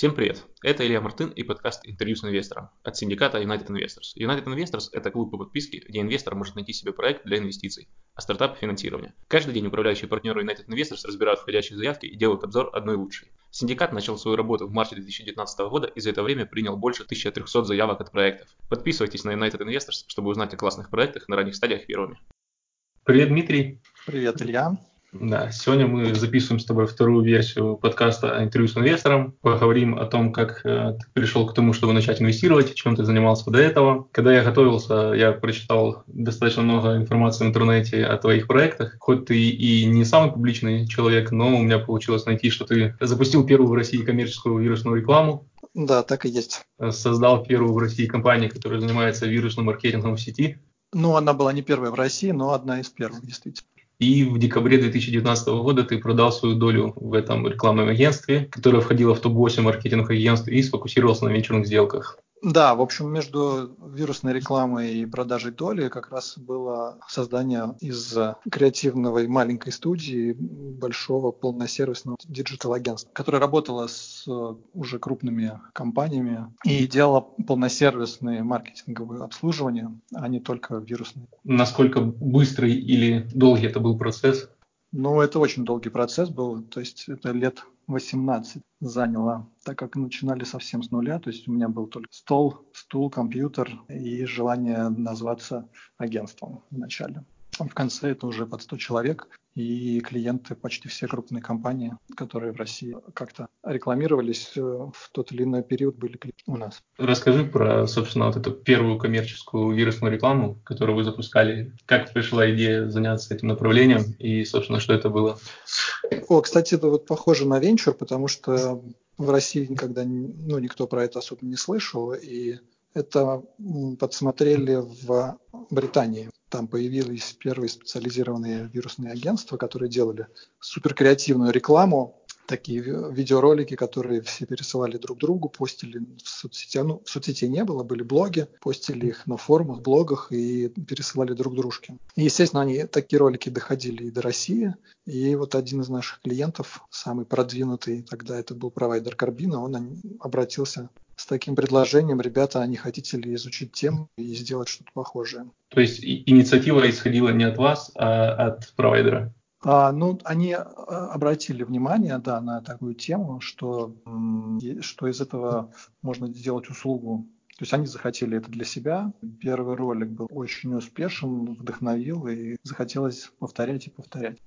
Всем привет! Это Илья Мартын и подкаст «Интервью с инвестором» от синдиката United Investors. United Investors – это клуб по подписке, где инвестор может найти себе проект для инвестиций, а стартап – финансирования. Каждый день управляющие партнеры United Investors разбирают входящие заявки и делают обзор одной лучшей. Синдикат начал свою работу в марте 2019 года и за это время принял больше 1300 заявок от проектов. Подписывайтесь на United Investors, чтобы узнать о классных проектах на ранних стадиях первыми. Привет, Дмитрий. Привет, Илья. Да, сегодня мы записываем с тобой вторую версию подкаста «Интервью с инвестором». Поговорим о том, как э, ты пришел к тому, чтобы начать инвестировать, чем ты занимался до этого. Когда я готовился, я прочитал достаточно много информации в интернете о твоих проектах. Хоть ты и не самый публичный человек, но у меня получилось найти, что ты запустил первую в России коммерческую вирусную рекламу. Да, так и есть. Создал первую в России компанию, которая занимается вирусным маркетингом в сети. Ну, она была не первая в России, но одна из первых, действительно. И в декабре 2019 года ты продал свою долю в этом рекламном агентстве, которое входило в топ-8 маркетинговых агентств и сфокусировался на венчурных сделках. Да, в общем, между вирусной рекламой и продажей доли как раз было создание из креативного и маленькой студии большого полносервисного диджитал-агентства, которое работало с уже крупными компаниями и делало полносервисные маркетинговые обслуживания, а не только вирусные. Насколько быстрый или долгий это был процесс? Ну, это очень долгий процесс был, то есть это лет 18 заняло, так как начинали совсем с нуля, то есть у меня был только стол, стул, компьютер и желание назваться агентством вначале. В конце это уже под 100 человек, и клиенты почти все крупные компании, которые в России как-то рекламировались э, в тот или иной период, были у нас. Расскажи про, собственно, вот эту первую коммерческую вирусную рекламу, которую вы запускали. Как пришла идея заняться этим направлением и, собственно, что это было? О, кстати, это вот похоже на венчур, потому что в России никогда ну, никто про это особо не слышал, и это подсмотрели в Британии. Там появились первые специализированные вирусные агентства, которые делали суперкреативную рекламу такие видеоролики, которые все пересылали друг другу, постили в соцсети. Ну, в соцсетей не было, были блоги, постили их на форумах, блогах и пересылали друг дружке. И, естественно, они, такие ролики доходили и до России. И вот один из наших клиентов, самый продвинутый, тогда это был провайдер Карбина, он обратился с таким предложением, ребята, а не хотите ли изучить тему и сделать что-то похожее? То есть инициатива исходила не от вас, а от провайдера? А, ну, они а, обратили внимание, да, на такую тему, что, что из этого можно сделать услугу. То есть они захотели это для себя. Первый ролик был очень успешен, вдохновил, и захотелось повторять и повторять.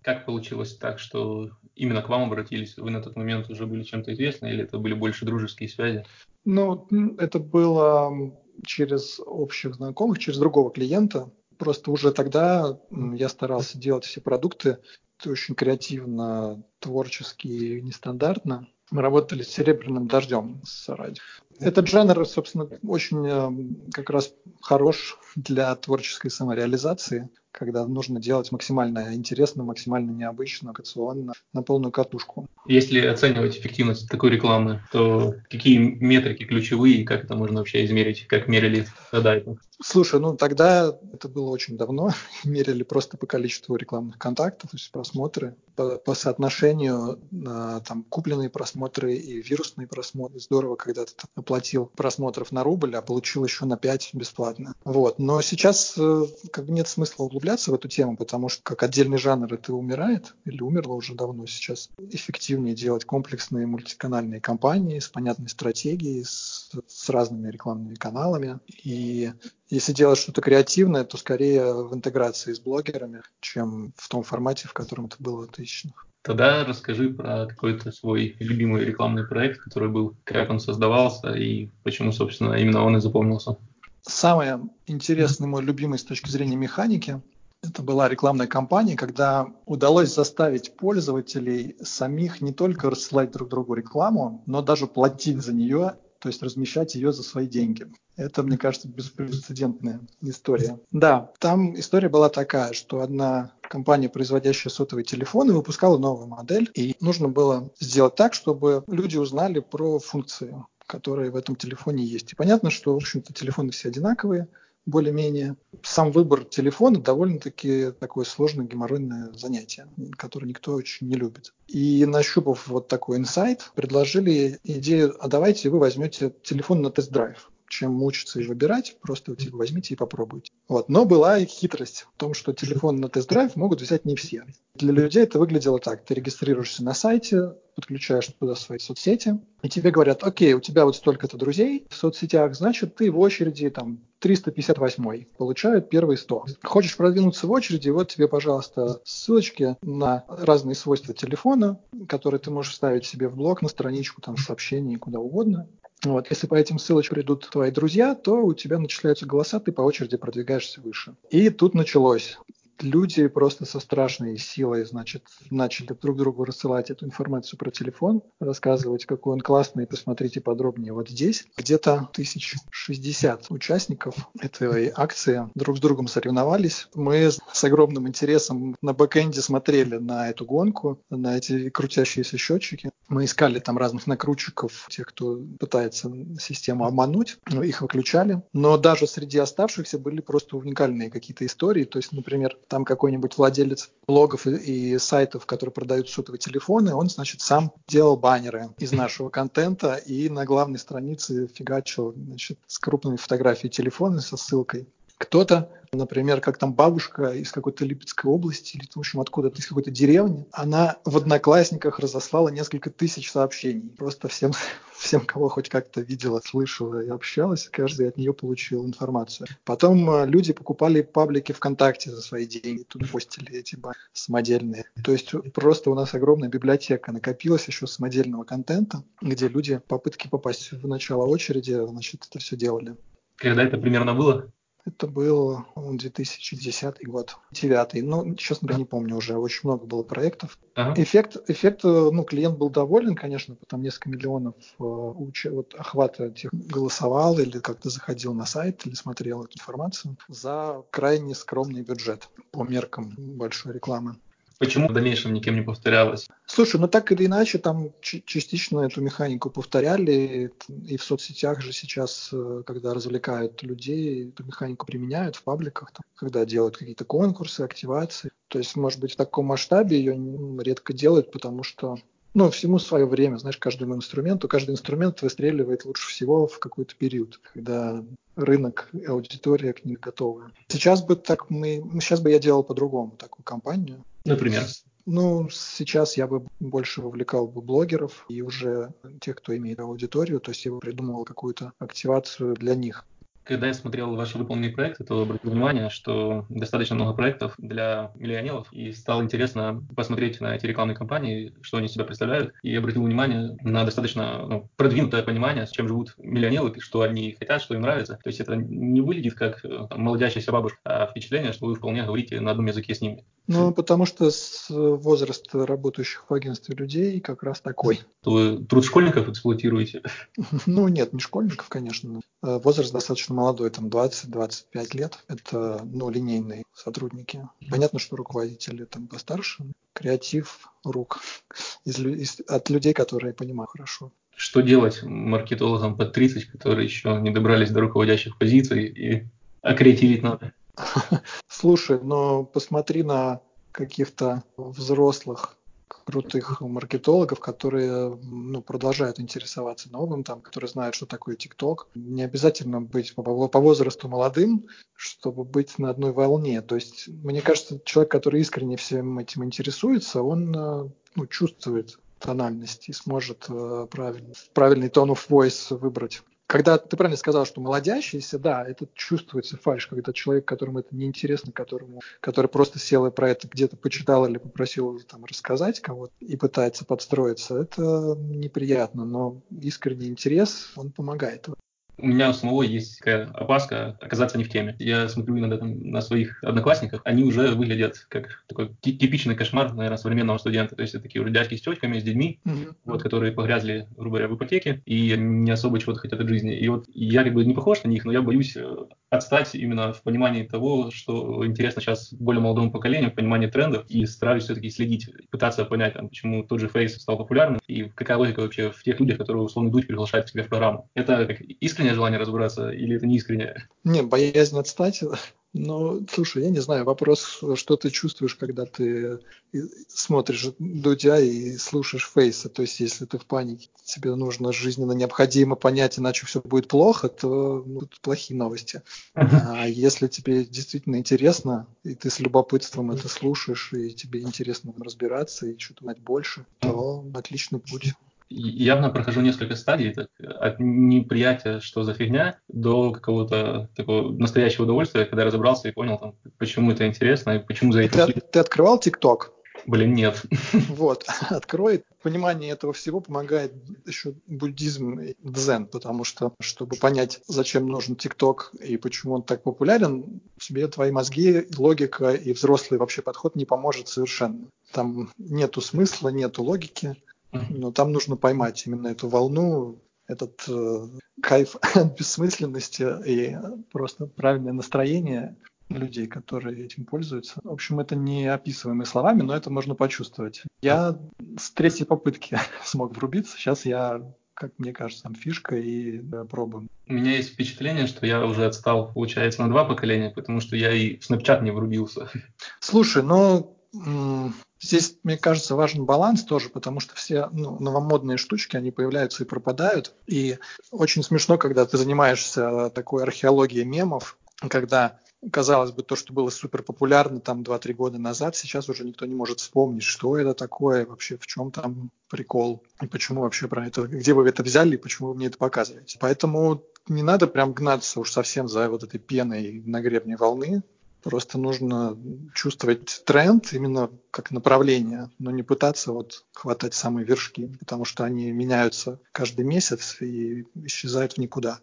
Как получилось так, что именно к вам обратились? Вы на тот момент уже были чем-то известны, или это были больше дружеские связи? Ну, это было через общих знакомых, через другого клиента, Просто уже тогда я старался делать все продукты очень креативно, творчески и нестандартно. Мы работали с серебряным дождем с радио. Этот жанр, собственно, очень э, как раз хорош для творческой самореализации когда нужно делать максимально интересно, максимально необычно, локационно, на полную катушку. Если оценивать эффективность такой рекламы, то какие метрики ключевые и как это можно вообще измерить, как мерили тогда это? Слушай, ну тогда это было очень давно, мерили просто по количеству рекламных контактов, то есть просмотры, по, по соотношению на там купленные просмотры и вирусные просмотры. Здорово, когда ты оплатил просмотров на рубль, а получил еще на 5 бесплатно. Вот. Но сейчас э, как бы нет смысла углубляться в эту тему, потому что как отдельный жанр это умирает или умерло уже давно. Сейчас эффективнее делать комплексные мультиканальные кампании с понятной стратегией, с, с разными рекламными каналами. И если делать что-то креативное, то скорее в интеграции с блогерами, чем в том формате, в котором это было в тысячных. Тогда расскажи про какой-то свой любимый рекламный проект, который был, как он создавался и почему, собственно, именно он и запомнился. Самое интересное, мой любимый с точки зрения механики, это была рекламная кампания, когда удалось заставить пользователей самих не только рассылать друг другу рекламу, но даже платить за нее, то есть размещать ее за свои деньги. Это, мне кажется, беспрецедентная история. Да, там история была такая, что одна компания, производящая сотовые телефоны, выпускала новую модель, и нужно было сделать так, чтобы люди узнали про функции которые в этом телефоне есть. И понятно, что, в общем-то, телефоны все одинаковые, более-менее. Сам выбор телефона довольно-таки такое сложное геморройное занятие, которое никто очень не любит. И нащупав вот такой инсайт, предложили идею, а давайте вы возьмете телефон на тест-драйв чем мучиться и выбирать, просто типа, возьмите и попробуйте. Вот. Но была и хитрость в том, что телефон на тест-драйв могут взять не все. Для людей это выглядело так. Ты регистрируешься на сайте, подключаешь туда свои соцсети, и тебе говорят, окей, у тебя вот столько-то друзей в соцсетях, значит, ты в очереди там 358 получают первые 100. Хочешь продвинуться в очереди, вот тебе, пожалуйста, ссылочки на разные свойства телефона, которые ты можешь вставить себе в блог, на страничку, там, сообщений, куда угодно. Вот. Если по этим ссылочкам придут твои друзья, то у тебя начисляются голоса, ты по очереди продвигаешься выше. И тут началось люди просто со страшной силой, значит, начали друг другу рассылать эту информацию про телефон, рассказывать, какой он классный, посмотрите подробнее вот здесь. Где-то 1060 участников этой акции друг с другом соревновались. Мы с огромным интересом на бэкэнде смотрели на эту гонку, на эти крутящиеся счетчики. Мы искали там разных накрутчиков, тех, кто пытается систему обмануть, их выключали. Но даже среди оставшихся были просто уникальные какие-то истории. То есть, например, там какой-нибудь владелец блогов и, и сайтов, которые продают сотовые телефоны, он, значит, сам делал баннеры из нашего контента и на главной странице фигачил, значит, с крупной фотографией телефона со ссылкой. Кто-то Например, как там бабушка из какой-то Липецкой области, или, в общем, откуда-то из какой-то деревни, она в Одноклассниках разослала несколько тысяч сообщений. Просто всем, всем кого хоть как-то видела, слышала и общалась, каждый от нее получил информацию. Потом э, люди покупали паблики ВКонтакте за свои деньги, тут постили эти самодельные. То есть просто у нас огромная библиотека накопилась еще самодельного контента, где люди попытки попасть в начало очереди, значит, это все делали. Когда это примерно было? Это был 2010 год, 9 Ну, честно говоря, не помню уже. Очень много было проектов. Ага. Эффект, эффект, ну, клиент был доволен, конечно, там несколько миллионов э, уч... вот, охвата тех голосовал или как-то заходил на сайт или смотрел эту информацию за крайне скромный бюджет по меркам большой рекламы. Почему в дальнейшем никем не повторялось? Слушай, ну так или иначе, там частично эту механику повторяли, и в соцсетях же сейчас, э, когда развлекают людей, эту механику применяют в пабликах, там, когда делают какие-то конкурсы, активации. То есть, может быть, в таком масштабе ее редко делают, потому что ну, всему свое время, знаешь, каждому инструменту, каждый инструмент выстреливает лучше всего в какой-то период, когда рынок аудитория к ним готовы. Сейчас бы так мы, сейчас бы я делал по-другому такую кампанию. Например? Ну, сейчас я бы больше вовлекал бы блогеров и уже тех, кто имеет аудиторию, то есть я бы придумывал какую-то активацию для них. Когда я смотрел ваши выполненные проекты, то обратил внимание, что достаточно много проектов для миллионеров, и стало интересно посмотреть на эти рекламные кампании, что они себя представляют, и обратил внимание на достаточно ну, продвинутое понимание, с чем живут миллионеры, что они хотят, что им нравится. То есть это не выглядит как э, там, молодящаяся бабушка, а впечатление, что вы вполне говорите на одном языке с ними. Ну, потому что с возраста работающих в агентстве людей как раз такой. Вы труд школьников эксплуатируете? Ну, нет, не школьников, конечно. Э, возраст достаточно молодой, там 20-25 лет. Это, ну, линейные сотрудники. Понятно, что руководители там постарше. Креатив рук из, из, от людей, которые понимают хорошо. Что делать маркетологам под 30, которые еще не добрались до руководящих позиций и а креативить надо? Слушай, но посмотри на каких-то взрослых крутых маркетологов, которые ну, продолжают интересоваться новым, там, которые знают, что такое ТикТок. Не обязательно быть по, возрасту молодым, чтобы быть на одной волне. То есть, мне кажется, человек, который искренне всем этим интересуется, он э, ну, чувствует тональность и сможет э, правильный, правильный тон of voice выбрать когда ты правильно сказал, что молодящийся, да, это чувствуется фальш, когда человек, которому это неинтересно, которому, который просто сел и про это где-то почитал или попросил там рассказать кого-то и пытается подстроиться, это неприятно, но искренний интерес, он помогает у меня у самого есть такая опаска оказаться не в теме. Я смотрю иногда там на своих одноклассников, они уже выглядят как такой типичный кошмар, наверное, современного студента. То есть это такие уже дядьки с тетьками, с детьми, mm-hmm. вот, которые погрязли, грубо говоря, в ипотеке и не особо чего-то хотят от жизни. И вот я как бы не похож на них, но я боюсь э, отстать именно в понимании того, что интересно сейчас более молодому поколению, в понимании трендов, и стараюсь все-таки следить, пытаться понять, там, почему тот же Face стал популярным, и какая логика вообще в тех людях, которые условно идут приглашают к себе в программу. Это как искреннее желание разобраться или это не искреннее? Не, боязнь отстать ну, слушай, я не знаю, вопрос, что ты чувствуешь, когда ты смотришь Дудя и слушаешь Фейса. То есть, если ты в панике, тебе нужно жизненно необходимо понять, иначе все будет плохо, то ну, тут плохие новости. А если тебе действительно интересно, и ты с любопытством это слушаешь, и тебе интересно разбираться и что-то знать больше, то отличный путь явно прохожу несколько стадий, так, от неприятия, что за фигня, до какого-то такого настоящего удовольствия, когда разобрался и понял, там, почему это интересно и почему за этим... Ты, ты открывал ТикТок? Блин, нет. Вот, открой. Понимание этого всего помогает еще буддизм и дзен, потому что, чтобы понять, зачем нужен ТикТок и почему он так популярен, тебе твои мозги, логика и взрослый вообще подход не поможет совершенно. Там нету смысла, нету логики. Но там нужно поймать именно эту волну, этот э, кайф от бессмысленности и просто правильное настроение людей, которые этим пользуются. В общем, это не описываемые словами, но это можно почувствовать. Я с третьей попытки смог врубиться. Сейчас я как мне кажется, там фишка и да, пробуем. У меня есть впечатление, что я уже отстал, получается, на два поколения, потому что я и в Snapchat не врубился. Слушай, ну, Здесь, мне кажется, важен баланс тоже, потому что все ну, новомодные штучки, они появляются и пропадают. И очень смешно, когда ты занимаешься такой археологией мемов, когда казалось бы, то, что было супер популярно там 2-3 года назад, сейчас уже никто не может вспомнить, что это такое, вообще в чем там прикол, и почему вообще про это, где вы это взяли, и почему вы мне это показываете. Поэтому не надо прям гнаться уж совсем за вот этой пеной на гребне волны. Просто нужно чувствовать тренд именно как направление, но не пытаться вот хватать самые вершки, потому что они меняются каждый месяц и исчезают в никуда.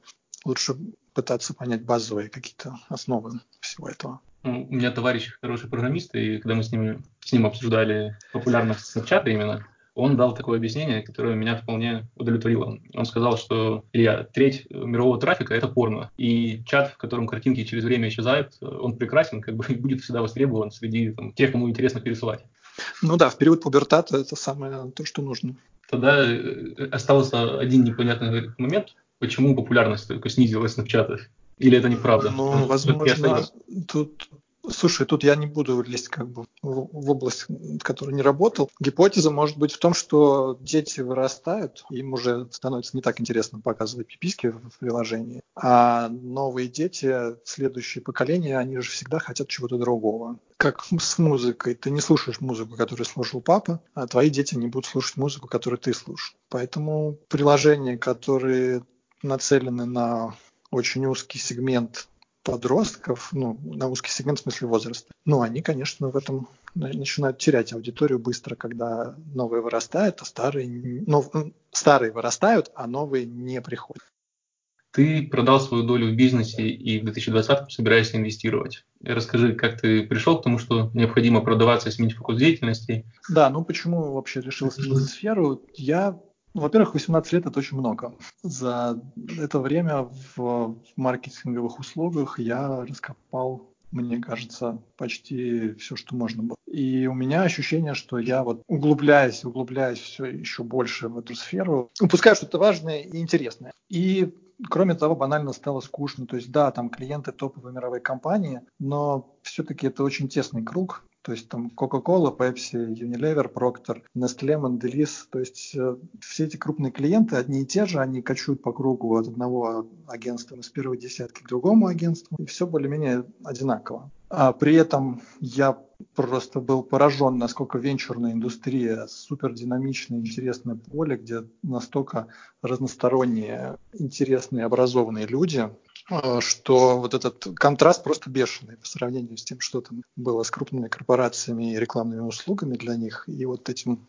Лучше пытаться понять базовые какие-то основы всего этого. Ну, у меня товарищ хороший программист, и когда мы с ним, с ним обсуждали популярность Snapchat именно, он дал такое объяснение, которое меня вполне удовлетворило. Он сказал, что Илья, треть мирового трафика – это порно. И чат, в котором картинки через время исчезают, он прекрасен, как бы будет всегда востребован среди там, тех, кому интересно пересылать. Ну да, в период пубертата это самое то, что нужно. Тогда э, остался один непонятный момент, почему популярность только снизилась на чатах. Или это неправда? Ну, возможно, тут Слушай, тут я не буду лезть как бы в область, в которой не работал. Гипотеза может быть в том, что дети вырастают, им уже становится не так интересно показывать пиписки в приложении, а новые дети, следующее поколение, они же всегда хотят чего-то другого. Как с музыкой. Ты не слушаешь музыку, которую слушал папа, а твои дети не будут слушать музыку, которую ты слушал. Поэтому приложения, которые нацелены на очень узкий сегмент подростков, ну, на узкий сегмент в смысле возраста. Ну, они, конечно, в этом начинают терять аудиторию быстро, когда новые вырастают, а старые, нов, старые вырастают, а новые не приходят. Ты продал свою долю в бизнесе и в 2020 собираешься инвестировать. Расскажи, как ты пришел к тому, что необходимо продаваться и сменить фокус деятельности? Да, ну почему вообще решил сменить сферу? Я во-первых, 18 лет – это очень много. За это время в маркетинговых услугах я раскопал мне кажется, почти все, что можно было. И у меня ощущение, что я вот углубляясь, углубляясь все еще больше в эту сферу, упускаю что-то важное и интересное. И Кроме того, банально стало скучно. То есть, да, там клиенты топовой мировой компании, но все-таки это очень тесный круг. То есть там Coca-Cola, Pepsi, Unilever, Procter, Nestle, Mondelez. То есть э, все эти крупные клиенты одни и те же, они кочуют по кругу от одного агентства с первой десятки к другому агентству, и все более-менее одинаково. А при этом я просто был поражен, насколько венчурная индустрия супер динамичное, интересное поле, где настолько разносторонние, интересные, образованные люди, что вот этот контраст просто бешеный по сравнению с тем, что там было с крупными корпорациями и рекламными услугами для них, и вот этим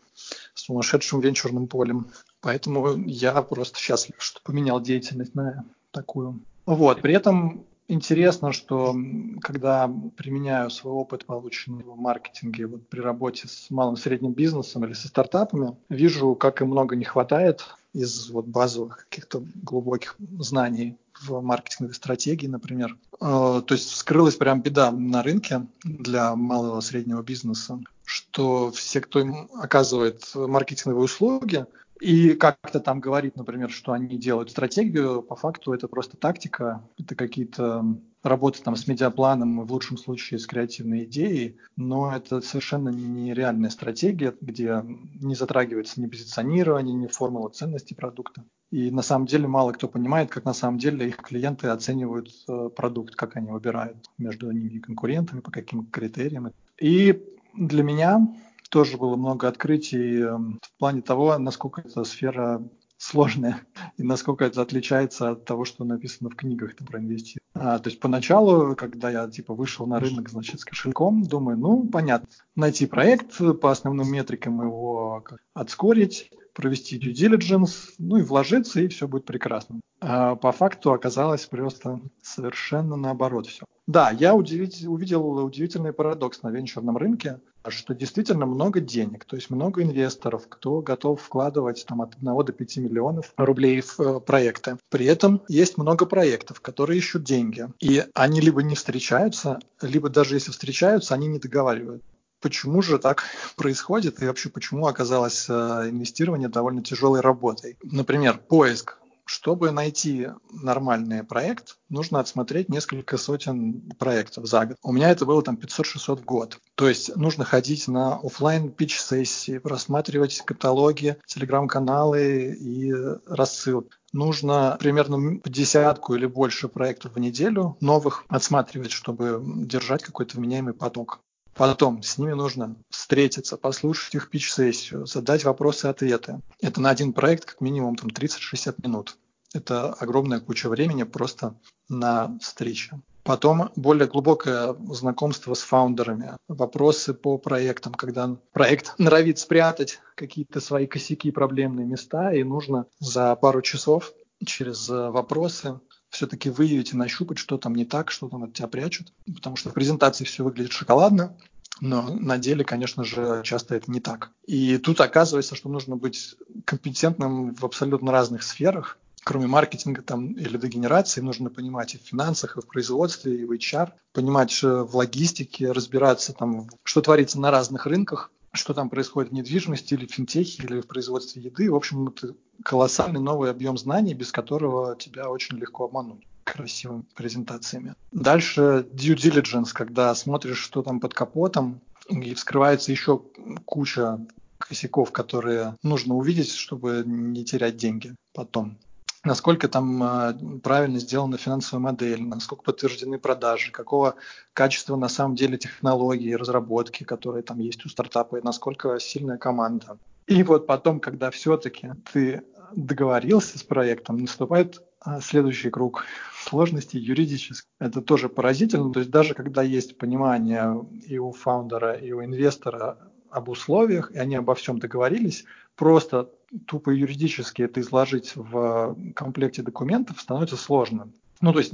сумасшедшим венчурным полем. Поэтому я просто счастлив, что поменял деятельность на такую. Вот, при этом интересно, что когда применяю свой опыт, полученный в маркетинге, вот при работе с малым и средним бизнесом или со стартапами, вижу, как им много не хватает из вот базовых каких-то глубоких знаний в маркетинговой стратегии, например. Э, то есть вскрылась прям беда на рынке для малого и среднего бизнеса, что все, кто им оказывает маркетинговые услуги, и как-то там говорит, например, что они делают стратегию, по факту это просто тактика, это какие-то работы там с медиапланом, в лучшем случае с креативной идеей, но это совершенно нереальная стратегия, где не затрагивается ни позиционирование, ни формула ценности продукта. И на самом деле мало кто понимает, как на самом деле их клиенты оценивают э, продукт, как они выбирают между ними и конкурентами, по каким критериям. И для меня тоже было много открытий эм, в плане того, насколько эта сфера сложная и насколько это отличается от того, что написано в книгах про инвестиции. А, то есть поначалу, когда я типа вышел на рынок, значит, с кошельком, думаю, ну, понятно, найти проект по основным метрикам его отскорить, провести due diligence, ну и вложиться, и все будет прекрасно. А по факту оказалось просто совершенно наоборот все. Да, я удивить, увидел удивительный парадокс на венчурном рынке, что действительно много денег, то есть много инвесторов, кто готов вкладывать там, от 1 до 5 миллионов рублей в э, проекты. При этом есть много проектов, которые ищут деньги, и они либо не встречаются, либо даже если встречаются, они не договаривают почему же так происходит и вообще почему оказалось э, инвестирование довольно тяжелой работой. Например, поиск. Чтобы найти нормальный проект, нужно отсмотреть несколько сотен проектов за год. У меня это было там 500-600 в год. То есть нужно ходить на офлайн пич сессии просматривать каталоги, телеграм-каналы и рассылки нужно примерно десятку или больше проектов в неделю новых отсматривать, чтобы держать какой-то вменяемый поток. Потом с ними нужно встретиться, послушать их пич-сессию, задать вопросы-ответы. Это на один проект как минимум там 30-60 минут. Это огромная куча времени просто на встречи. Потом более глубокое знакомство с фаундерами, вопросы по проектам, когда проект норовит спрятать какие-то свои косяки проблемные места, и нужно за пару часов через вопросы все-таки выявить и нащупать, что там не так, что там от тебя прячут. Потому что в презентации все выглядит шоколадно, но на деле, конечно же, часто это не так. И тут оказывается, что нужно быть компетентным в абсолютно разных сферах. Кроме маркетинга там, или дегенерации, нужно понимать и в финансах, и в производстве, и в HR, понимать в логистике, разбираться, там, что творится на разных рынках, что там происходит в недвижимости или в финтехе, или в производстве еды. В общем, это колоссальный новый объем знаний, без которого тебя очень легко обмануть красивыми презентациями. Дальше due diligence, когда смотришь, что там под капотом, и вскрывается еще куча косяков, которые нужно увидеть, чтобы не терять деньги потом насколько там э, правильно сделана финансовая модель, насколько подтверждены продажи, какого качества на самом деле технологии, разработки, которые там есть у стартапа, и насколько сильная команда. И вот потом, когда все-таки ты договорился с проектом, наступает а, следующий круг сложностей юридических. Это тоже поразительно. То есть даже когда есть понимание и у фаундера, и у инвестора об условиях, и они обо всем договорились, просто тупо юридически это изложить в комплекте документов становится сложно. Ну, то есть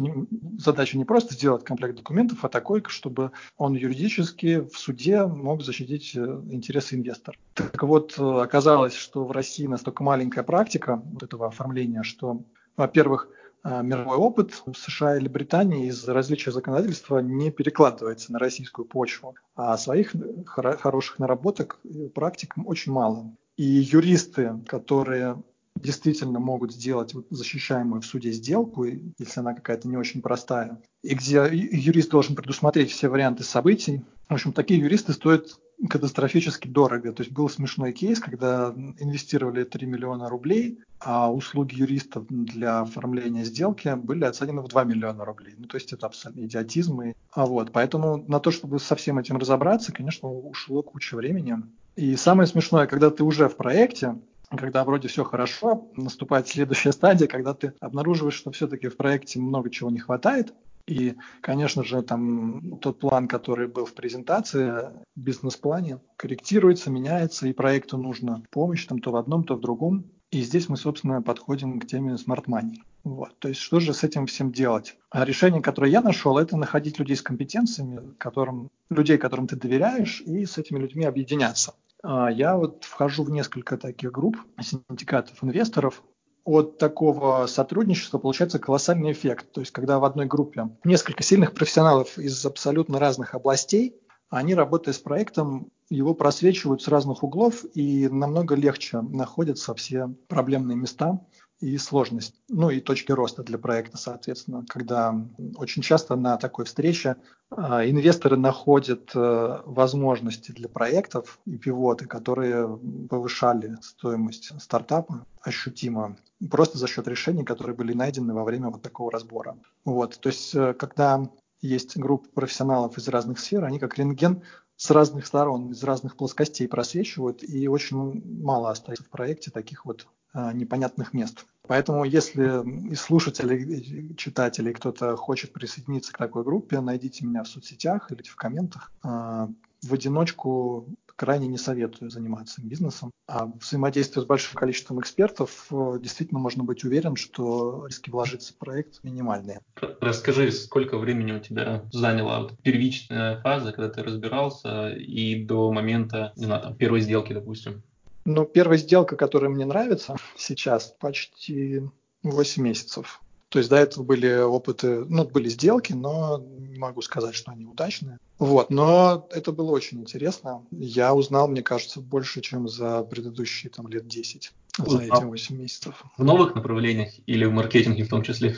задача не просто сделать комплект документов, а такой, чтобы он юридически в суде мог защитить э, интересы инвестора. Так вот, э, оказалось, что в России настолько маленькая практика вот этого оформления, что, во-первых, э, мировой опыт в США или Британии из различия законодательства не перекладывается на российскую почву, а своих хороших наработок практик очень мало. И юристы, которые действительно могут сделать защищаемую в суде сделку, если она какая-то не очень простая, и где юрист должен предусмотреть все варианты событий. В общем, такие юристы стоят катастрофически дорого. То есть был смешной кейс, когда инвестировали 3 миллиона рублей, а услуги юристов для оформления сделки были оценены в 2 миллиона рублей. Ну, то есть это абсолютно идиотизм. И, а вот, поэтому на то, чтобы со всем этим разобраться, конечно, ушло куча времени. И самое смешное, когда ты уже в проекте, когда вроде все хорошо, наступает следующая стадия, когда ты обнаруживаешь, что все-таки в проекте много чего не хватает. И, конечно же, там тот план, который был в презентации, бизнес-плане, корректируется, меняется, и проекту нужна помощь там то в одном, то в другом. И здесь мы, собственно, подходим к теме Smart Money. Вот. То есть что же с этим всем делать? А решение, которое я нашел, это находить людей с компетенциями, которым, людей, которым ты доверяешь, и с этими людьми объединяться. А, я вот вхожу в несколько таких групп синдикатов инвесторов. От такого сотрудничества получается колоссальный эффект. То есть, когда в одной группе несколько сильных профессионалов из абсолютно разных областей, они, работая с проектом, его просвечивают с разных углов и намного легче находятся все проблемные места, и сложность, ну и точки роста для проекта, соответственно, когда очень часто на такой встрече а, инвесторы находят э, возможности для проектов и пивоты, которые повышали стоимость стартапа ощутимо, просто за счет решений, которые были найдены во время вот такого разбора. Вот, то есть, э, когда есть группа профессионалов из разных сфер, они как рентген с разных сторон, из разных плоскостей просвечивают, и очень мало остается в проекте таких вот непонятных мест. Поэтому, если из слушателей, читателей кто-то хочет присоединиться к такой группе, найдите меня в соцсетях или в комментах. А, в одиночку крайне не советую заниматься бизнесом. А взаимодействие с большим количеством экспертов э, действительно можно быть уверен, что риски вложиться в проект минимальные. Расскажи, сколько времени у тебя заняла первичная фаза, когда ты разбирался, и до момента, не знаю, там, первой сделки, допустим? Ну, первая сделка, которая мне нравится сейчас, почти 8 месяцев. То есть до этого были опыты, ну, были сделки, но не могу сказать, что они удачные. Вот, но это было очень интересно. Я узнал, мне кажется, больше, чем за предыдущие там лет 10, за эти 8 месяцев. В новых направлениях или в маркетинге в том числе?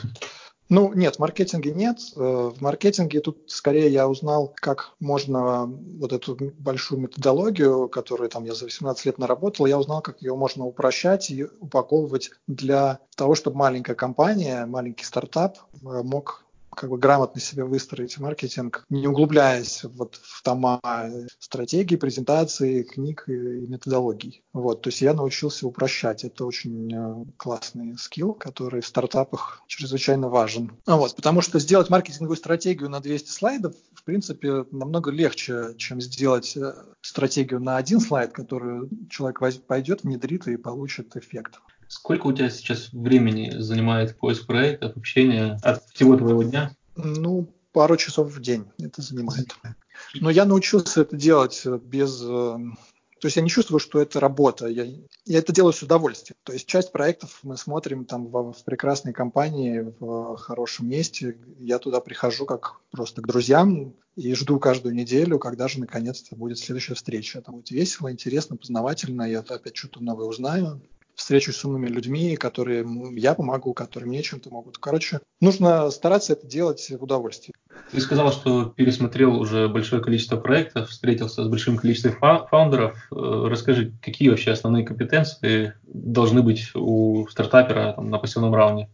Ну, нет, в маркетинге нет. Э, в маркетинге тут скорее я узнал, как можно вот эту большую методологию, которую там я за 18 лет наработал, я узнал, как ее можно упрощать и упаковывать для того, чтобы маленькая компания, маленький стартап э, мог как бы грамотно себе выстроить маркетинг, не углубляясь вот в тома стратегии, презентации, книг и методологий. Вот, то есть я научился упрощать. Это очень э, классный скилл, который в стартапах чрезвычайно важен. А вот, потому что сделать маркетинговую стратегию на 200 слайдов, в принципе, намного легче, чем сделать э, стратегию на один слайд, которую человек пойдет, внедрит и получит эффект. Сколько у тебя сейчас времени занимает поиск проектов, общение от всего твоего дня? Ну, пару часов в день это занимает. Но я научился это делать без... Э, то есть я не чувствую, что это работа. Я, я это делаю с удовольствием. То есть часть проектов мы смотрим там в, в прекрасной компании, в хорошем месте. Я туда прихожу как просто к друзьям и жду каждую неделю, когда же наконец-то будет следующая встреча. Это будет весело, интересно, познавательно. Я опять что-то новое узнаю встречусь с умными людьми, которые я помогу, которые мне чем-то могут. Короче, нужно стараться это делать в удовольствии. Ты сказал, что пересмотрел уже большое количество проектов, встретился с большим количеством фаундеров. Э, расскажи, какие вообще основные компетенции должны быть у стартапера там, на посевном раунде?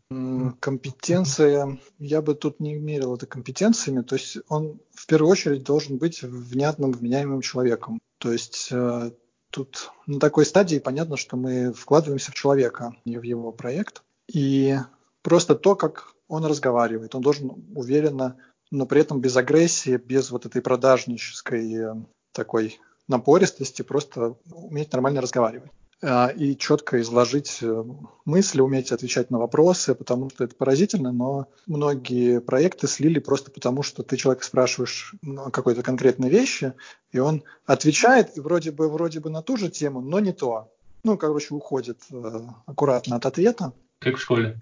Компетенция, я бы тут не мерил это компетенциями, то есть он в первую очередь должен быть внятным, вменяемым человеком. То есть э, Тут на такой стадии понятно, что мы вкладываемся в человека, не в его проект. И просто то, как он разговаривает, он должен уверенно, но при этом без агрессии, без вот этой продажнической э, такой напористости, просто уметь нормально разговаривать. А, и четко изложить э, мысли, уметь отвечать на вопросы, потому что это поразительно, но многие проекты слили просто потому, что ты человека спрашиваешь ну, какой-то конкретной вещи, и он отвечает, и вроде бы, вроде бы на ту же тему, но не то. Ну, короче, уходит э, аккуратно от ответа. Как в школе.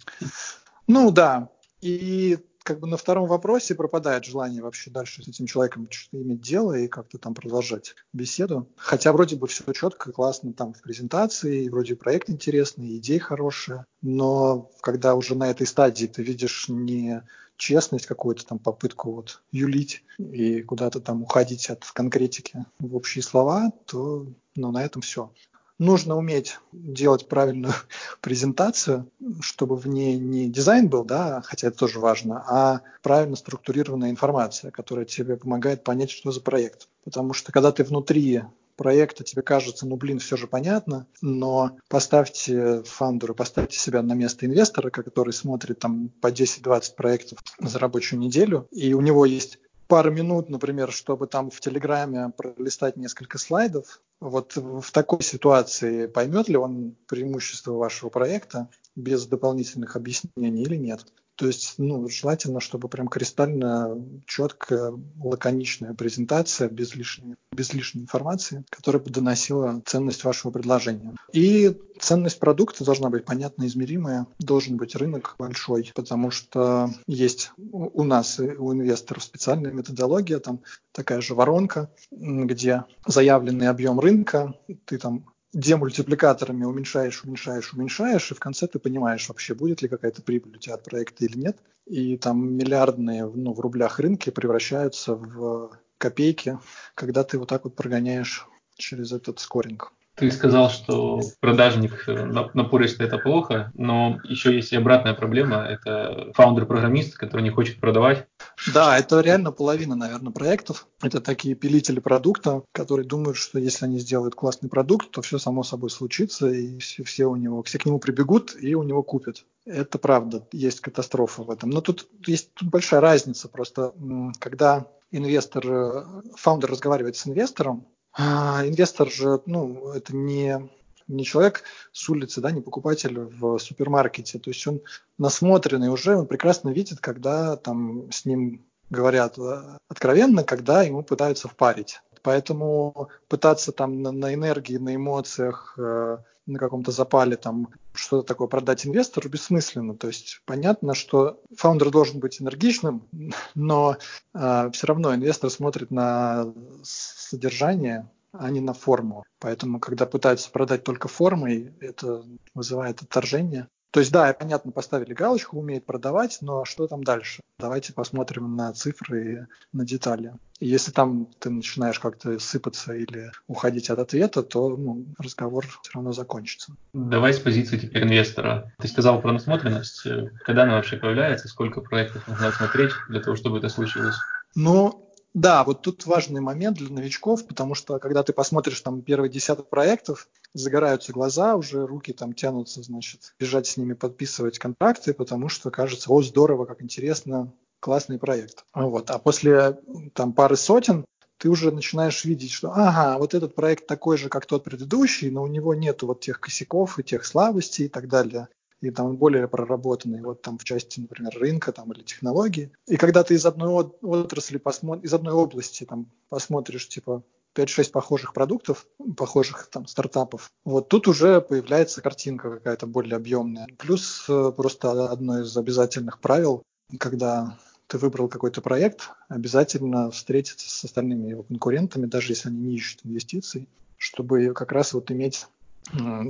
Ну да. И как бы на втором вопросе пропадает желание вообще дальше с этим человеком иметь дело и как-то там продолжать беседу. Хотя вроде бы все четко, классно там в презентации, вроде проект интересный, идеи хорошие, но когда уже на этой стадии ты видишь не честность, какую-то там попытку вот юлить и куда-то там уходить от конкретики в общие слова, то ну, на этом все нужно уметь делать правильную презентацию, чтобы в ней не дизайн был, да, хотя это тоже важно, а правильно структурированная информация, которая тебе помогает понять, что за проект. Потому что когда ты внутри проекта, тебе кажется, ну блин, все же понятно, но поставьте фаундера, поставьте себя на место инвестора, который смотрит там по 10-20 проектов за рабочую неделю, и у него есть пару минут, например, чтобы там в Телеграме пролистать несколько слайдов, вот в такой ситуации поймет ли он преимущество вашего проекта без дополнительных объяснений или нет? То есть, ну, желательно, чтобы прям кристально четкая, лаконичная презентация без лишней, без лишней информации, которая бы доносила ценность вашего предложения. И ценность продукта должна быть понятно измеримая, должен быть рынок большой, потому что есть у нас у инвесторов специальная методология, там такая же воронка, где заявленный объем рынка, ты там демультипликаторами уменьшаешь, уменьшаешь, уменьшаешь, и в конце ты понимаешь вообще, будет ли какая-то прибыль у тебя от проекта или нет. И там миллиардные ну, в рублях рынки превращаются в копейки, когда ты вот так вот прогоняешь через этот скоринг. Ты сказал, что продажник э, напористый – это плохо, но еще есть и обратная проблема – это фаундер-программист, который не хочет продавать. Да, это реально половина, наверное, проектов. Это такие пилители продукта, которые думают, что если они сделают классный продукт, то все само собой случится, и все, все у него, все к нему прибегут и у него купят. Это правда, есть катастрофа в этом. Но тут есть тут большая разница. Просто когда инвестор, э, фаундер разговаривает с инвестором, инвестор же, ну, это не, не человек с улицы, да, не покупатель в супермаркете. То есть он насмотренный уже, он прекрасно видит, когда там с ним говорят э, откровенно, когда ему пытаются впарить. Поэтому пытаться там на, на энергии, на эмоциях, э, на каком-то запале там что-то такое продать инвестору бессмысленно. То есть понятно, что фаундер должен быть энергичным, но э, все равно инвестор смотрит на содержание, а не на форму. Поэтому, когда пытаются продать только формой, это вызывает отторжение. То есть, да, понятно, поставили галочку, умеет продавать, но что там дальше? Давайте посмотрим на цифры и на детали. И если там ты начинаешь как-то сыпаться или уходить от ответа, то ну, разговор все равно закончится. Давай с позиции теперь инвестора. Ты сказал про насмотренность. Когда она вообще появляется? Сколько проектов нужно смотреть для того, чтобы это случилось? Ну, да, вот тут важный момент для новичков, потому что когда ты посмотришь там первый десяток проектов, загораются глаза, уже руки там тянутся, значит, бежать с ними подписывать контракты, потому что кажется, о, здорово, как интересно, классный проект. Вот. А после там пары сотен ты уже начинаешь видеть, что ага, вот этот проект такой же, как тот предыдущий, но у него нет вот тех косяков и тех слабостей и так далее и там более проработанный вот там в части, например, рынка там или технологии. И когда ты из одной отрасли из одной области там посмотришь, типа, 5-6 похожих продуктов, похожих там стартапов. Вот тут уже появляется картинка какая-то более объемная. Плюс э, просто одно из обязательных правил, когда ты выбрал какой-то проект, обязательно встретиться с остальными его конкурентами, даже если они не ищут инвестиций, чтобы как раз вот иметь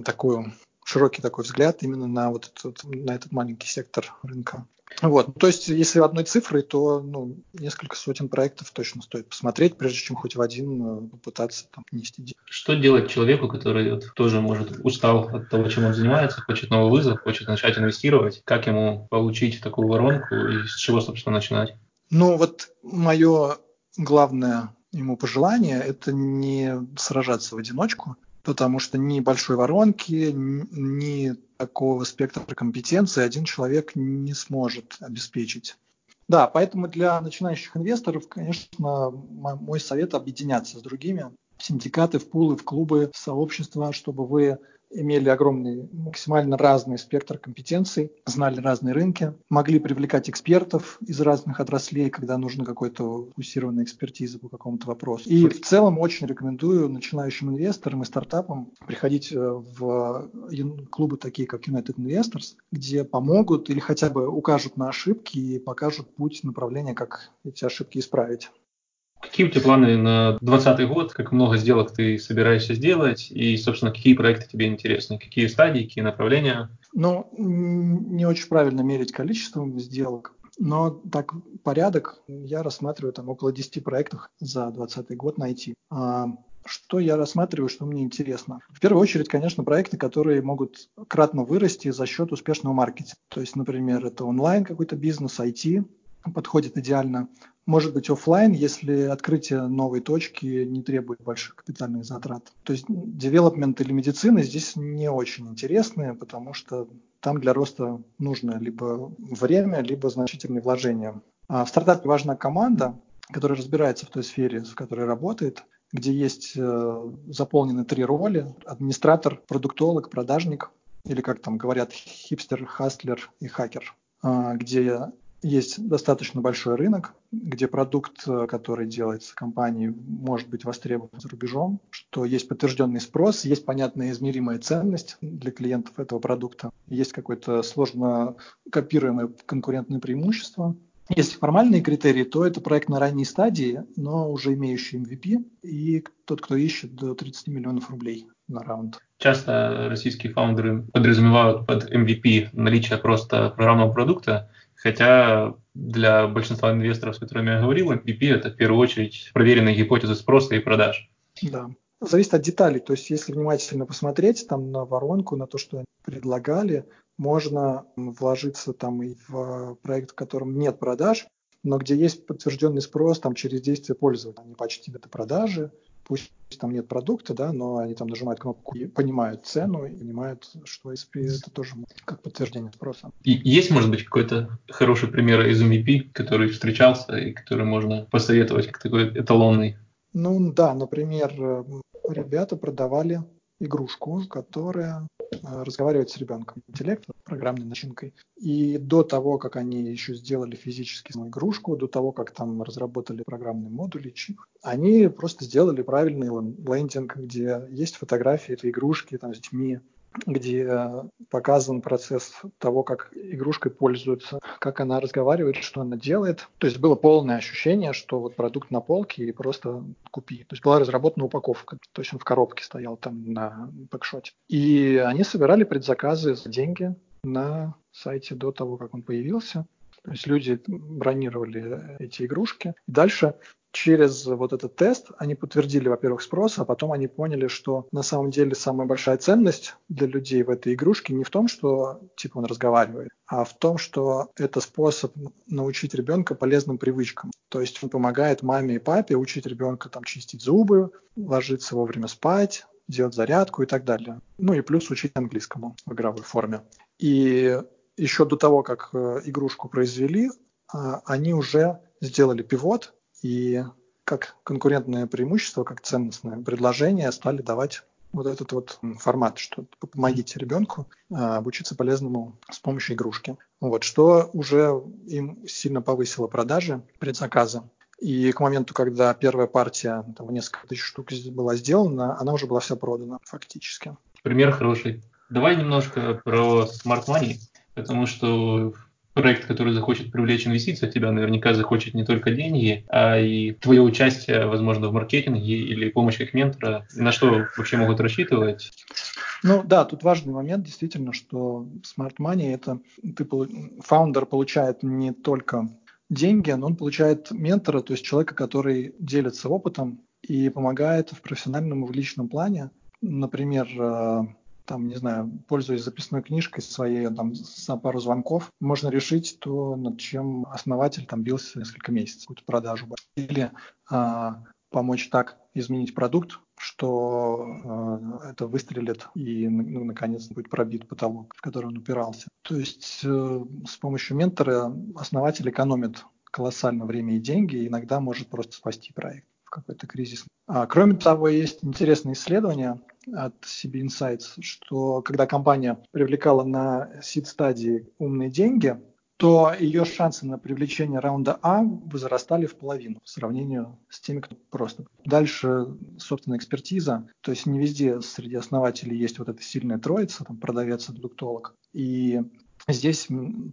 такую широкий такой взгляд именно на вот этот, на этот маленький сектор рынка. Вот. То есть, если одной цифрой, то ну, несколько сотен проектов точно стоит посмотреть, прежде чем хоть в один э, попытаться там, нести деньги. Что делать человеку, который вот, тоже, может, устал от того, чем он занимается, хочет новый вызов, хочет начать инвестировать? Как ему получить такую воронку и с чего, собственно, начинать? Ну, вот мое главное ему пожелание – это не сражаться в одиночку, потому что ни большой воронки, ни такого спектра компетенций один человек не сможет обеспечить. Да, поэтому для начинающих инвесторов, конечно, мой совет объединяться с другими в синдикаты, в пулы, в клубы, в сообщества, чтобы вы имели огромный, максимально разный спектр компетенций, знали разные рынки, могли привлекать экспертов из разных отраслей, когда нужна какая-то фокусированная экспертиза по какому-то вопросу. И в целом очень рекомендую начинающим инвесторам и стартапам приходить э, в клубы такие, как United Investors, где помогут или хотя бы укажут на ошибки и покажут путь направления, как эти ошибки исправить. Какие у тебя планы на 2020 год? Как много сделок ты собираешься сделать? И, собственно, какие проекты тебе интересны? Какие стадии, какие направления? Ну, не очень правильно мерить количеством сделок. Но так порядок я рассматриваю там около 10 проектов за 2020 год найти. А что я рассматриваю, что мне интересно? В первую очередь, конечно, проекты, которые могут кратно вырасти за счет успешного маркетинга. То есть, например, это онлайн какой-то бизнес, IT, подходит идеально. Может быть офлайн, если открытие новой точки не требует больших капитальных затрат. То есть девелопмент или медицина здесь не очень интересны, потому что там для роста нужно либо время, либо значительные вложения. А в стартапе важна команда, которая разбирается в той сфере, в которой работает, где есть э, заполнены три роли – администратор, продуктолог, продажник, или как там говорят, хипстер, хастлер и хакер. а, где есть достаточно большой рынок, где продукт, э, который делается компанией, может быть востребован за рубежом, что есть подтвержденный спрос, есть понятная измеримая ценность для клиентов этого продукта, есть какое-то сложно копируемое конкурентное преимущество. Если формальные критерии, то это проект на ранней стадии, но уже имеющий MVP, и тот, кто ищет до 30 миллионов рублей на раунд. Часто российские фаундеры подразумевают под MVP наличие просто программного продукта, Хотя для большинства инвесторов, с которыми я говорил, MVP – это в первую очередь проверенные гипотезы спроса и продаж. Да. Зависит от деталей. То есть, если внимательно посмотреть там на воронку, на то, что они предлагали, можно вложиться там и в проект, в котором нет продаж, но где есть подтвержденный спрос там, через действие пользователя. Они почти это продажи, пусть там нет продукта, да, но они там нажимают кнопку и понимают цену, и понимают, что это тоже как подтверждение спроса. И есть, может быть, какой-то хороший пример из MVP, который встречался и который можно посоветовать как такой эталонный? Ну да, например, ребята продавали игрушку, которая э, разговаривает с ребенком. Интеллект, программной начинкой. И до того, как они еще сделали физически саму игрушку, до того, как там разработали программные модули, чип, они просто сделали правильный лендинг, где есть фотографии этой игрушки там, с детьми, где э, показан процесс того, как игрушкой пользуются, как она разговаривает, что она делает. То есть было полное ощущение, что вот продукт на полке и просто купи. То есть была разработана упаковка, то есть он в коробке стоял там на пэкшоте. И они собирали предзаказы за деньги на сайте до того, как он появился. То есть люди бронировали эти игрушки. Дальше через вот этот тест они подтвердили, во-первых, спрос, а потом они поняли, что на самом деле самая большая ценность для людей в этой игрушке не в том, что типа он разговаривает, а в том, что это способ научить ребенка полезным привычкам. То есть он помогает маме и папе учить ребенка там чистить зубы, ложиться вовремя спать, делать зарядку и так далее. Ну и плюс учить английскому в игровой форме. И еще до того, как э, игрушку произвели, а, они уже сделали пивот, и как конкурентное преимущество, как ценностное предложение стали давать вот этот вот формат, что помогите ребенку а, обучиться полезному с помощью игрушки. Вот, что уже им сильно повысило продажи предзаказа. И к моменту, когда первая партия, там, несколько тысяч штук была сделана, она уже была вся продана фактически. Пример хороший. Давай немножко про Money, потому что проект, который захочет привлечь инвестиции от тебя, наверняка захочет не только деньги, а и твое участие, возможно, в маркетинге или помощь как ментора. На что вообще могут рассчитывать? Ну да, тут важный момент действительно, что Smart Money это ты, фаундер получает не только деньги, но он получает ментора, то есть человека, который делится опытом и помогает в профессиональном и в личном плане. Например, э, там, не знаю, пользуясь записной книжкой своей, там, за пару звонков, можно решить то, над чем основатель там бился несколько месяцев, какую-то продажу. Или а, помочь так изменить продукт, что э, это выстрелит и, ну, наконец, будет пробит потолок, в который он упирался. То есть э, с помощью ментора основатель экономит колоссально время и деньги, и иногда может просто спасти проект какой-то кризис. А, кроме того, есть интересные исследования, от CB Insights, что когда компания привлекала на сид-стадии умные деньги, то ее шансы на привлечение раунда А возрастали в половину в сравнении с теми, кто просто. Дальше, собственно, экспертиза. То есть не везде среди основателей есть вот эта сильная троица, там, продавец, аддуктолог. И здесь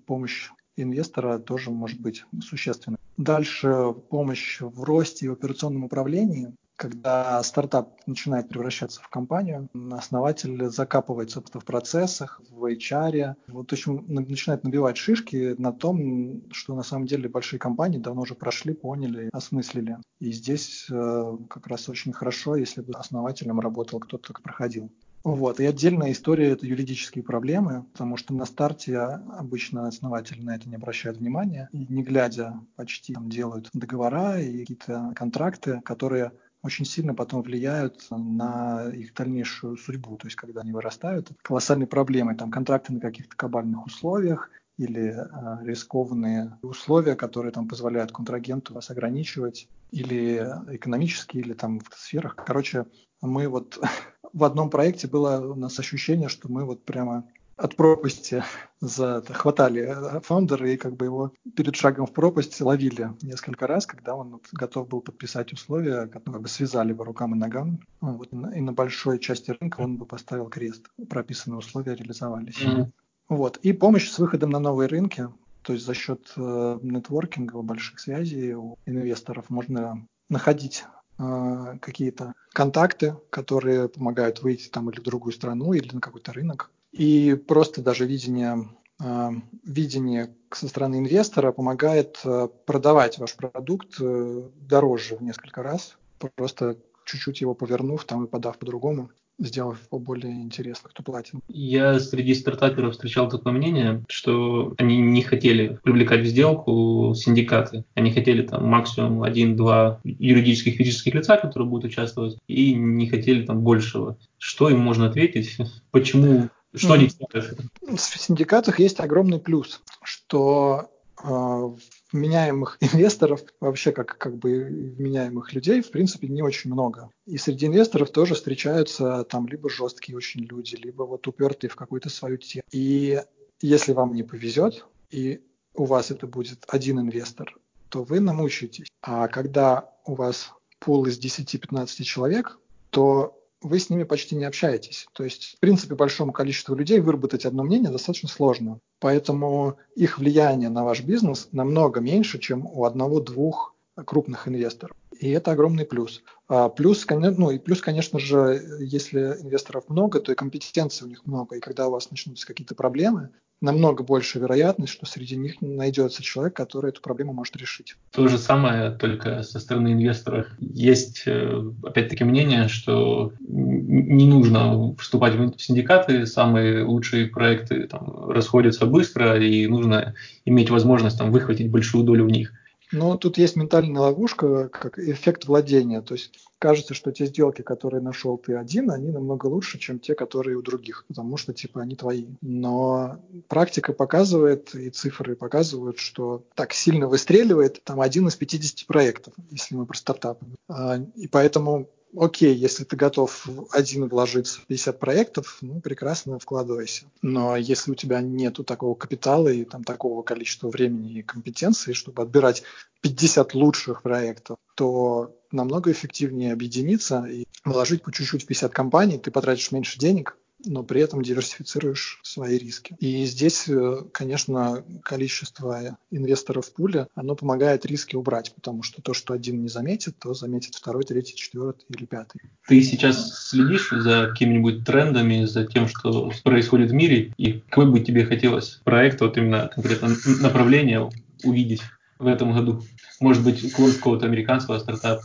помощь инвестора тоже может быть существенной. Дальше помощь в росте и операционном управлении когда стартап начинает превращаться в компанию, основатель закапывается в процессах, в HR, вот, в общем, начинает набивать шишки на том, что на самом деле большие компании давно уже прошли, поняли, осмыслили. И здесь э, как раз очень хорошо, если бы основателем работал кто-то, кто проходил. Вот. И отдельная история – это юридические проблемы, потому что на старте обычно основатели на это не обращают внимания. И не глядя почти там делают договора и какие-то контракты, которые очень сильно потом влияют на их дальнейшую судьбу. То есть, когда они вырастают, колоссальные проблемы. Там контракты на каких-то кабальных условиях или э, рискованные условия, которые там позволяют контрагенту вас ограничивать, или экономические, или там в сферах. Короче, мы вот в одном проекте было у нас ощущение, что мы вот прямо от пропасти за хватали э, фаундера и как бы его перед шагом в пропасть ловили несколько раз, когда он вот готов был подписать условия, которые как бы связали по рукам и ногам. Ну, вот, и на большой части рынка он бы поставил крест. Прописанные условия реализовались. Mm-hmm. Вот. И помощь с выходом на новые рынки. То есть за счет э, нетворкинга, больших связей у инвесторов можно находить э, какие-то контакты, которые помогают выйти там или в другую страну, или на какой-то рынок. И просто даже видение, э, видение со стороны инвестора помогает э, продавать ваш продукт э, дороже в несколько раз, просто чуть-чуть его повернув там и подав по-другому сделав его более интересным, кто платит. Я среди стартаперов встречал такое мнение, что они не хотели привлекать в сделку синдикаты. Они хотели там максимум один-два юридических физических лица, которые будут участвовать, и не хотели там большего. Что им можно ответить? Почему? Что они? В синдикатах есть огромный плюс, что а, вменяемых инвесторов, вообще как, как бы вменяемых людей, в принципе, не очень много. И среди инвесторов тоже встречаются там либо жесткие очень люди, либо вот упертые в какую-то свою тему. И если вам не повезет, и у вас это будет один инвестор, то вы намучаетесь. А когда у вас пул из 10-15 человек, то вы с ними почти не общаетесь. То есть, в принципе, большому количеству людей выработать одно мнение достаточно сложно. Поэтому их влияние на ваш бизнес намного меньше, чем у одного-двух крупных инвесторов. И это огромный плюс. А плюс, ну и плюс, конечно же, если инвесторов много, то и компетенции у них много. И когда у вас начнутся какие-то проблемы, намного больше вероятность, что среди них найдется человек, который эту проблему может решить. То же самое, только со стороны инвесторов. Есть, э, опять-таки, мнение, что не нужно вступать в синдикаты, самые лучшие проекты там, расходятся быстро, и нужно иметь возможность там, выхватить большую долю в них. Но тут есть ментальная ловушка, как эффект владения. То есть кажется, что те сделки, которые нашел ты один, они намного лучше, чем те, которые у других, потому что типа они твои. Но практика показывает и цифры показывают, что так сильно выстреливает там один из 50 проектов, если мы про стартапы. А, и поэтому окей, если ты готов один вложиться в 50 проектов, ну, прекрасно вкладывайся. Но если у тебя нету такого капитала и там такого количества времени и компетенции, чтобы отбирать 50 лучших проектов, то намного эффективнее объединиться и вложить по чуть-чуть в 50 компаний, ты потратишь меньше денег, но при этом диверсифицируешь свои риски. И здесь, э, конечно, количество инвесторов в пуле, оно помогает риски убрать, потому что то, что один не заметит, то заметит второй, третий, четвертый или пятый. Ты сейчас следишь за какими-нибудь трендами, за тем, что происходит в мире, и какой бы тебе хотелось проект, вот именно конкретно направление увидеть в этом году? Может быть, какого-то американского стартапа?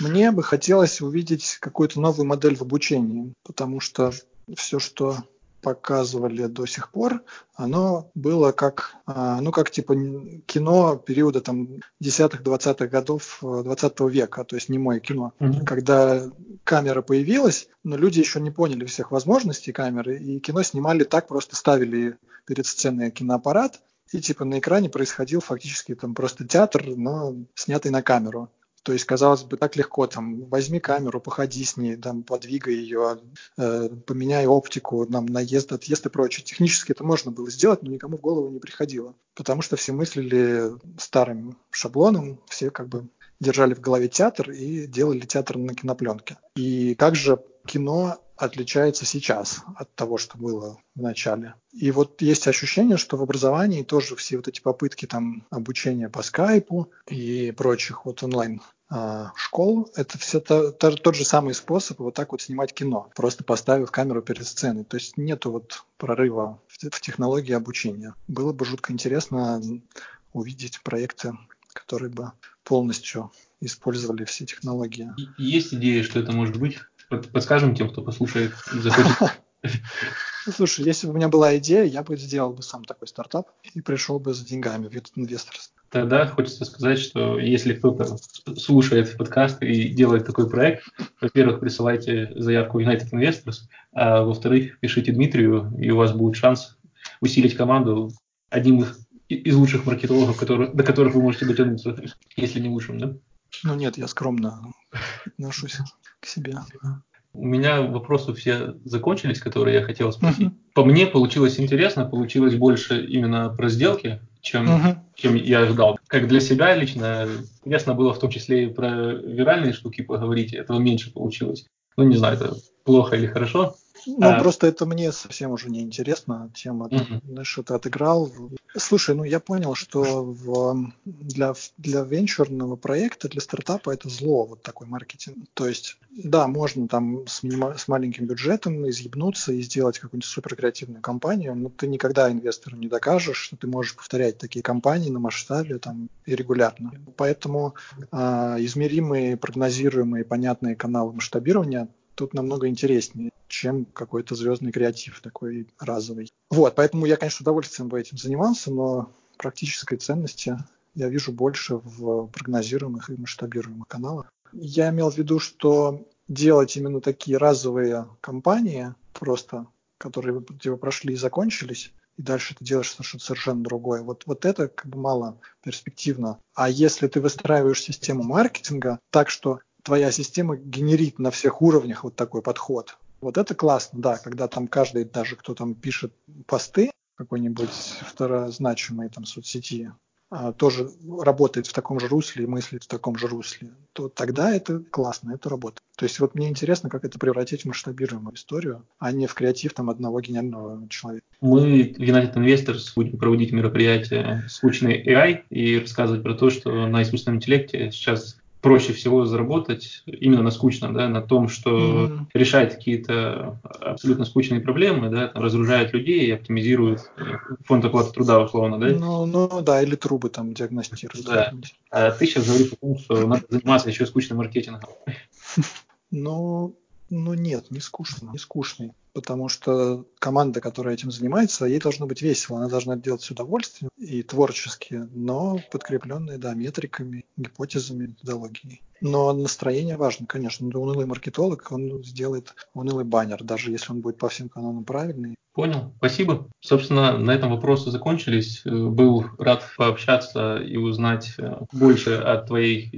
Мне бы хотелось увидеть какую-то новую модель в обучении, потому что все, что показывали до сих пор, оно было как, а, ну, как типа кино периода там 10-20-х годов 20 э, века, то есть не мое кино. Mm-hmm. Когда камера появилась, но люди еще не поняли всех возможностей камеры, и кино снимали так, просто ставили перед сценой киноаппарат, и типа на экране происходил фактически там просто театр, но снятый на камеру. То есть, казалось бы, так легко, там, возьми камеру, походи с ней, там, подвигай ее, э, поменяй оптику, там, наезд, отъезд и прочее. Технически это можно было сделать, но никому в голову не приходило, потому что все мыслили старым шаблоном, все как бы держали в голове театр и делали театр на кинопленке. И как же кино отличается сейчас от того, что было в начале. И вот есть ощущение, что в образовании тоже все вот эти попытки там обучения по скайпу и прочих вот онлайн а, школ, это все то, то, тот же самый способ вот так вот снимать кино, просто поставив камеру перед сценой. То есть нету вот прорыва в, в технологии обучения. Было бы жутко интересно увидеть проекты, которые бы полностью использовали все технологии. Есть идея, что это может быть? Подскажем тем, кто послушает захочет. Ну, слушай, если бы у меня была идея, я бы сделал бы сам такой стартап и пришел бы за деньгами в этот инвесторство. Тогда хочется сказать, что если кто-то слушает подкаст и делает такой проект, во-первых, присылайте заявку United Investors, а во-вторых, пишите Дмитрию, и у вас будет шанс усилить команду одним из лучших маркетологов, которые, до которых вы можете дотянуться, если не лучшим, да? Ну нет, я скромно отношусь к себе. У меня вопросы все закончились, которые я хотел спросить. По мне получилось интересно, получилось больше именно про сделки, чем, чем я ожидал. Как для себя лично, интересно было в том числе и про виральные штуки поговорить, этого меньше получилось. Ну, не знаю, это плохо или хорошо. Ну, а... просто это мне совсем уже не интересно. Тема, mm-hmm. знаешь, это отыграл. Слушай, ну я понял, что в, для, для венчурного проекта, для стартапа это зло, вот такой маркетинг. То есть, да, можно там с, с маленьким бюджетом изъебнуться и сделать какую-нибудь суперкреативную компанию, но ты никогда инвестору не докажешь, что ты можешь повторять такие компании на масштабе там и регулярно. Поэтому а, измеримые, прогнозируемые, понятные каналы масштабирования тут намного интереснее, чем какой-то звездный креатив такой разовый. Вот, поэтому я, конечно, с удовольствием бы этим занимался, но практической ценности я вижу больше в прогнозируемых и масштабируемых каналах. Я имел в виду, что делать именно такие разовые кампании, просто которые типа, прошли и закончились, и дальше ты делаешь что-то совершенно другое. Вот, вот это как бы мало перспективно. А если ты выстраиваешь систему маркетинга так, что твоя система генерит на всех уровнях вот такой подход. Вот это классно, да, когда там каждый, даже кто там пишет посты, какой-нибудь второзначимой там соцсети, а, тоже работает в таком же русле и мыслит в таком же русле, то тогда это классно, это работает. То есть вот мне интересно, как это превратить в масштабируемую историю, а не в креатив там одного гениального человека. Мы в United Investors будем проводить мероприятие «Скучный AI» и рассказывать про то, что на искусственном интеллекте сейчас проще всего заработать именно на скучном, да, на том, что mm-hmm. решает какие-то абсолютно скучные проблемы, да, там, разгружает людей и оптимизирует фонд оплаты труда, условно, да? Ну, ну да, или трубы там диагностируют. Да. А ты сейчас говоришь о том, что надо заниматься еще скучным маркетингом. Ну, ну нет, не скучно, не скучный потому что команда, которая этим занимается, ей должно быть весело, она должна делать с удовольствием и творчески, но подкрепленные, да, метриками, гипотезами, методологией. Но настроение важно, конечно. Унылый маркетолог, он сделает унылый баннер, даже если он будет по всем канонам правильный. Понял, спасибо. Собственно, на этом вопросы закончились. Э, был рад пообщаться и узнать э, больше о твоей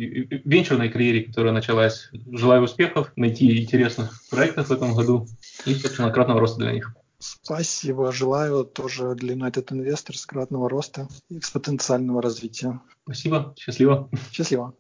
венчурной карьере, которая началась. Желаю успехов, найти интересных проектов в этом году и, собственно, кратного роста для них. Спасибо. Желаю тоже для United Investors кратного роста и экспотенциального развития. Спасибо. Счастливо. Счастливо.